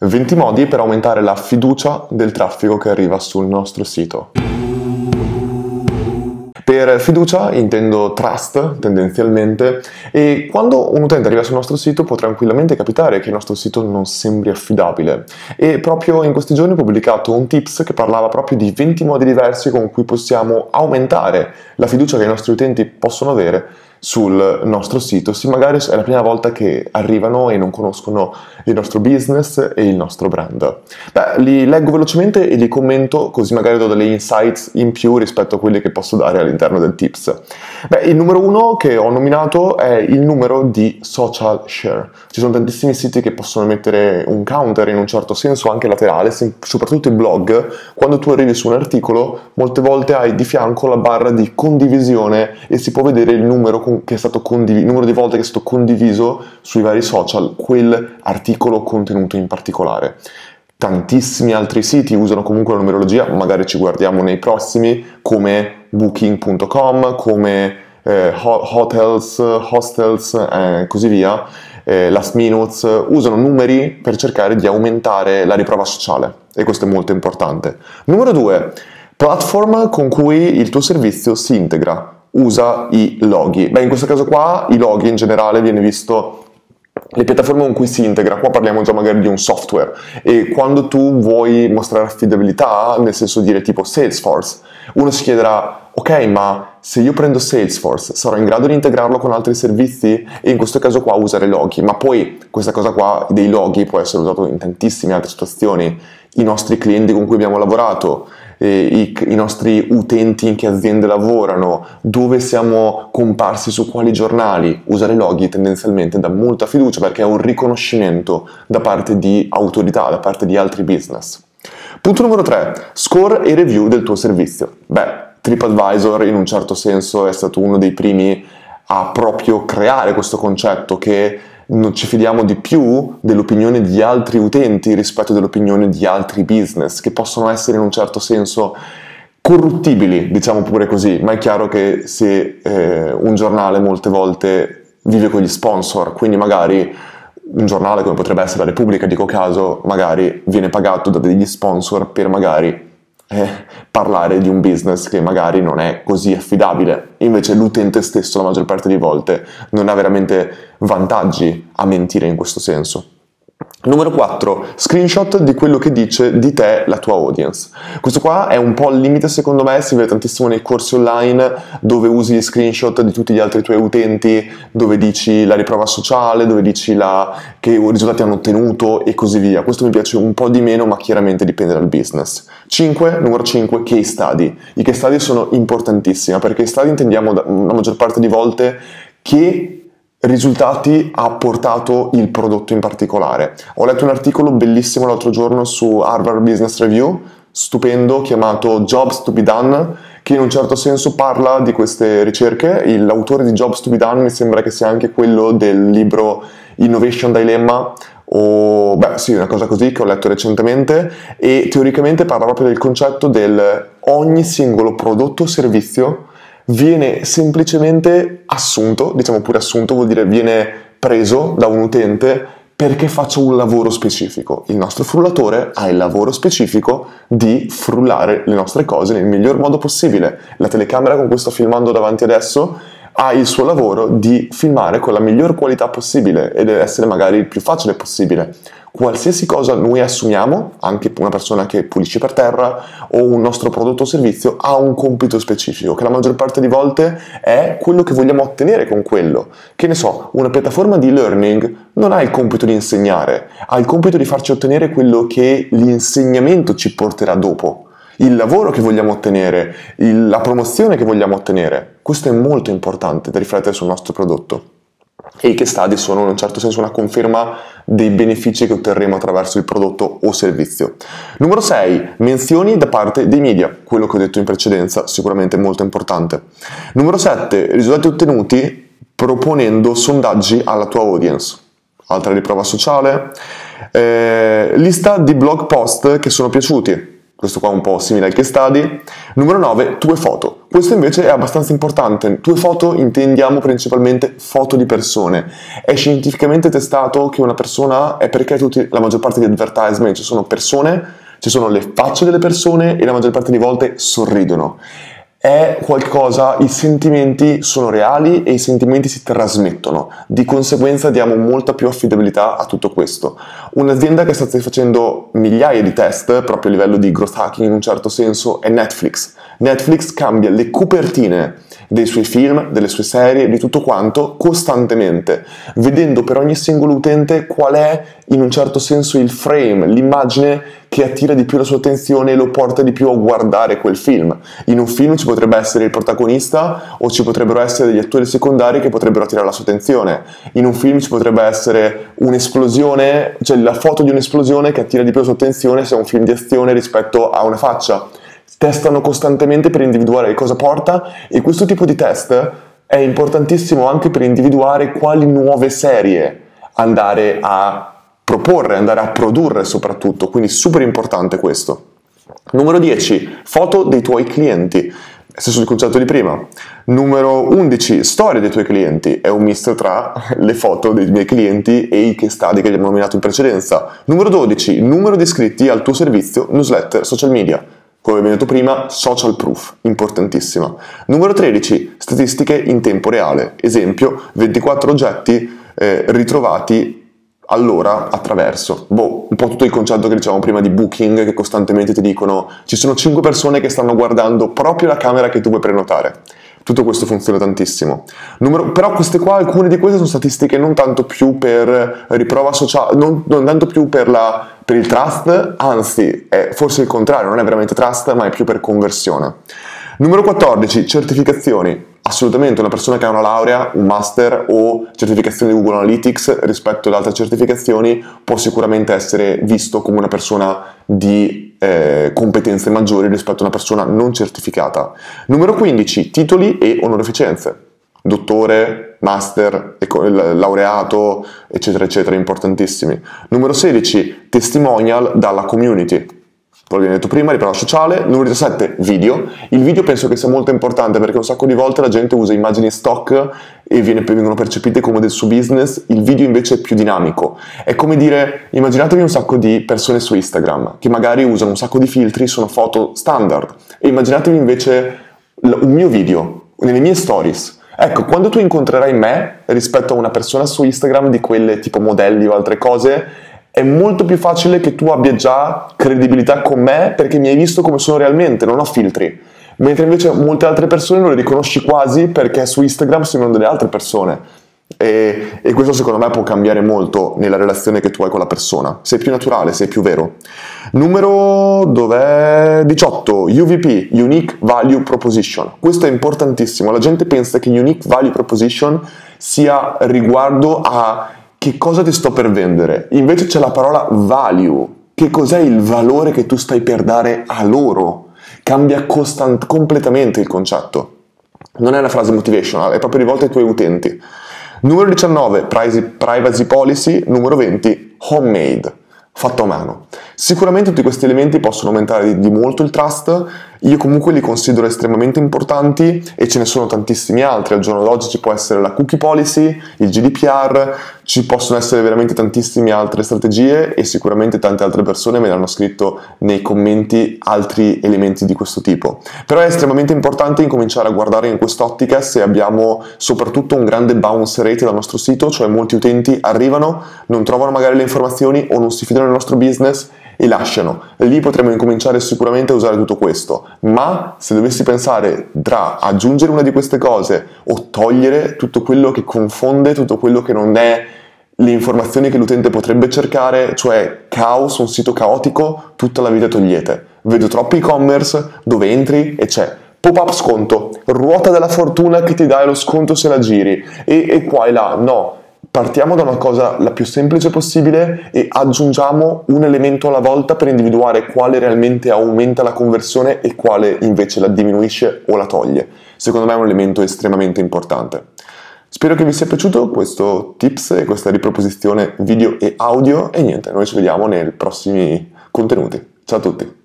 20 modi per aumentare la fiducia del traffico che arriva sul nostro sito. Per fiducia intendo trust tendenzialmente e quando un utente arriva sul nostro sito può tranquillamente capitare che il nostro sito non sembri affidabile e proprio in questi giorni ho pubblicato un tips che parlava proprio di 20 modi diversi con cui possiamo aumentare la fiducia che i nostri utenti possono avere sul nostro sito, sì magari è la prima volta che arrivano e non conoscono il nostro business e il nostro brand. Beh, li leggo velocemente e li commento così magari do delle insights in più rispetto a quelli che posso dare all'interno del tips. Beh, il numero uno che ho nominato è il numero di social share. Ci sono tantissimi siti che possono mettere un counter in un certo senso anche laterale, soprattutto i blog, quando tu arrivi su un articolo molte volte hai di fianco la barra di condivisione e si può vedere il numero che è stato condiviso, numero di volte che è stato condiviso sui vari social quell'articolo contenuto in particolare. Tantissimi altri siti usano comunque la numerologia, magari ci guardiamo nei prossimi, come booking.com, come eh, hotels, hostels e eh, così via, eh, last minutes, usano numeri per cercare di aumentare la riprova sociale e questo è molto importante. Numero due, platform con cui il tuo servizio si integra usa i loghi. Beh, in questo caso qua i loghi in generale viene visto le piattaforme con cui si integra, qua parliamo già magari di un software. E quando tu vuoi mostrare affidabilità, nel senso dire tipo Salesforce, uno si chiederà ok ma se io prendo Salesforce sarò in grado di integrarlo con altri servizi? E in questo caso qua usare loghi, ma poi questa cosa qua dei loghi può essere usato in tantissime altre situazioni, i nostri clienti con cui abbiamo lavorato, eh, i, i, nostri utenti in che aziende lavorano, dove siamo comparsi su quali giornali. Usare loghi tendenzialmente dà molta fiducia perché è un riconoscimento da parte di autorità, da parte di altri business. Punto numero 3. Score e review del tuo servizio. Beh, TripAdvisor in un certo senso è stato uno dei primi a proprio creare questo concetto che non ci fidiamo di più dell'opinione di altri utenti rispetto all'opinione di altri business che possono essere in un certo senso corruttibili, diciamo pure così, ma è chiaro che se eh, un giornale molte volte vive con gli sponsor, quindi magari un giornale come potrebbe essere la Repubblica, dico caso, magari viene pagato da degli sponsor per magari eh, parlare di un business che magari non è così affidabile. Invece l'utente stesso la maggior parte delle volte non ha veramente vantaggi a mentire in questo senso. Numero 4, screenshot di quello che dice di te la tua audience. Questo qua è un po' al limite secondo me, si vede tantissimo nei corsi online dove usi gli screenshot di tutti gli altri tuoi utenti, dove dici la riprova sociale, dove dici la, che risultati hanno ottenuto e così via. Questo mi piace un po' di meno, ma chiaramente dipende dal business. 5, numero 5, case study. I case study sono importantissimi perché case study intendiamo la maggior parte di volte che risultati ha portato il prodotto in particolare. Ho letto un articolo bellissimo l'altro giorno su Harvard Business Review, stupendo, chiamato Jobs to be Done, che in un certo senso parla di queste ricerche. L'autore di Jobs to be Done mi sembra che sia anche quello del libro Innovation Dilemma, o beh sì, una cosa così che ho letto recentemente e teoricamente parla proprio del concetto del ogni singolo prodotto o servizio viene semplicemente assunto, diciamo pure assunto vuol dire viene preso da un utente perché faccia un lavoro specifico. Il nostro frullatore ha il lavoro specifico di frullare le nostre cose nel miglior modo possibile. La telecamera con cui sto filmando davanti adesso ha il suo lavoro di filmare con la miglior qualità possibile e deve essere magari il più facile possibile qualsiasi cosa noi assumiamo, anche una persona che pulisce per terra o un nostro prodotto o servizio, ha un compito specifico, che la maggior parte di volte è quello che vogliamo ottenere con quello. Che ne so, una piattaforma di learning non ha il compito di insegnare, ha il compito di farci ottenere quello che l'insegnamento ci porterà dopo il lavoro che vogliamo ottenere, il, la promozione che vogliamo ottenere. Questo è molto importante da riflettere sul nostro prodotto e i case study sono in un certo senso una conferma dei benefici che otterremo attraverso il prodotto o servizio. Numero 6, menzioni da parte dei media, quello che ho detto in precedenza, sicuramente molto importante. Numero 7, risultati ottenuti proponendo sondaggi alla tua audience. Altra riprova sociale, eh, lista di blog post che sono piaciuti, questo qua è un po' simile al case study. Numero 9, tue foto Questo invece è abbastanza importante. Tue foto intendiamo principalmente foto di persone. È scientificamente testato che una persona è perché tutti, la maggior parte degli advertisement ci sono persone, ci sono le facce delle persone e la maggior parte di volte sorridono è qualcosa, i sentimenti sono reali e i sentimenti si trasmettono, di conseguenza diamo molta più affidabilità a tutto questo. Un'azienda che sta facendo migliaia di test proprio a livello di growth hacking in un certo senso è Netflix. Netflix cambia le copertine dei suoi film, delle sue serie, di tutto quanto costantemente, vedendo per ogni singolo utente qual è in un certo senso il frame, l'immagine che attira di più la sua attenzione e lo porta di più a guardare quel film. In un film ci potrebbe essere il protagonista o ci potrebbero essere degli attori secondari che potrebbero attirare la sua attenzione. In un film ci potrebbe essere un'esplosione, cioè la foto di un'esplosione che attira di più la sua attenzione se è un film di azione rispetto a una faccia testano costantemente per individuare cosa porta e questo tipo di test è importantissimo anche per individuare quali nuove serie andare a proporre, andare a produrre soprattutto, quindi super importante questo. Numero 10, foto dei tuoi clienti. Stesso il concetto di prima. Numero 11, storia dei tuoi clienti. È un misto tra le foto dei miei clienti e i case study che abbiamo nominato in precedenza. Numero 12, numero di iscritti al tuo servizio, newsletter, social media come abbiamo detto prima, social proof, importantissima. Numero 13, statistiche in tempo reale. Esempio, 24 oggetti eh, ritrovati allora attraverso. Boh, un po' tutto il concetto che dicevamo prima di booking, che costantemente ti dicono ci sono 5 persone che stanno guardando proprio la camera che tu vuoi prenotare. Tutto questo funziona tantissimo. Numero, però queste qua, alcune di queste sono statistiche non tanto più per riprova sociale, non, non tanto più per, la, per il trust, anzi, è forse il contrario, non è veramente trust, ma è più per conversione. Numero 14, certificazioni assolutamente una persona che ha una laurea, un master o certificazione di Google Analytics rispetto ad altre certificazioni può sicuramente essere visto come una persona di eh, competenze maggiori rispetto a una persona non certificata. Numero 15, titoli e onorificenze. Dottore, master, laureato, eccetera, eccetera, importantissimi. Numero 16, testimonial dalla community quello che detto prima, riprova sociale. Numero 17, video. Il video penso che sia molto importante perché un sacco di volte la gente usa immagini stock e viene, vengono percepite come del suo business, il video invece è più dinamico. È come dire, immaginatevi un sacco di persone su Instagram che magari usano un sacco di filtri, sono foto standard e immaginatevi invece un mio video, nelle mie stories. Ecco, quando tu incontrerai me rispetto a una persona su Instagram di quelle tipo modelli o altre cose, è molto più facile che tu abbia già credibilità con me perché mi hai visto come sono realmente, non ho filtri. Mentre invece molte altre persone non le riconosci quasi perché su Instagram sembrano delle altre persone. E, e, questo secondo me può cambiare molto nella relazione che tu hai con la persona. Sei più naturale, sei più vero. Numero dov'è? 18. UVP, Unique Value Proposition. Questo è importantissimo. La gente pensa che Unique Value Proposition sia riguardo a che cosa ti sto per vendere? Invece c'è la parola value. Che cos'è il valore che tu stai per dare a loro? Cambia constant- completamente il concetto. Non è una frase motivational, è proprio rivolta ai tuoi utenti. Numero 19, privacy policy. Numero 20, homemade, fatto a mano. Sicuramente tutti questi elementi possono aumentare di molto il trust, io comunque li considero estremamente importanti e ce ne sono tantissimi altri. Al giorno d'oggi ci può essere la cookie policy, il GDPR, ci possono essere veramente tantissime altre strategie e sicuramente tante altre persone me ne hanno scritto nei commenti altri elementi di questo tipo. Però è estremamente importante incominciare a guardare in quest'ottica se abbiamo soprattutto un grande bounce rate dal nostro sito, cioè molti utenti arrivano, non trovano magari le informazioni o non si fidano del nostro business e lasciano. Lì potremmo incominciare sicuramente a usare tutto questo, ma se dovessi pensare tra aggiungere una di queste cose o togliere tutto quello che confonde, tutto quello che non è le informazioni che l'utente potrebbe cercare, cioè caos, un sito caotico, tutta la vita togliete. Vedo troppi e-commerce dove entri e c'è. Pop-up sconto, ruota della fortuna che ti dai lo sconto se la giri. E, e qua e là, no, partiamo da una cosa la più semplice possibile e aggiungiamo un elemento alla volta per individuare quale realmente aumenta la conversione e quale invece la diminuisce o la toglie. Secondo me è un elemento estremamente importante. Spero che vi sia piaciuto questo tips e questa riproposizione video e audio e niente, noi ci vediamo nei prossimi contenuti. Ciao a tutti!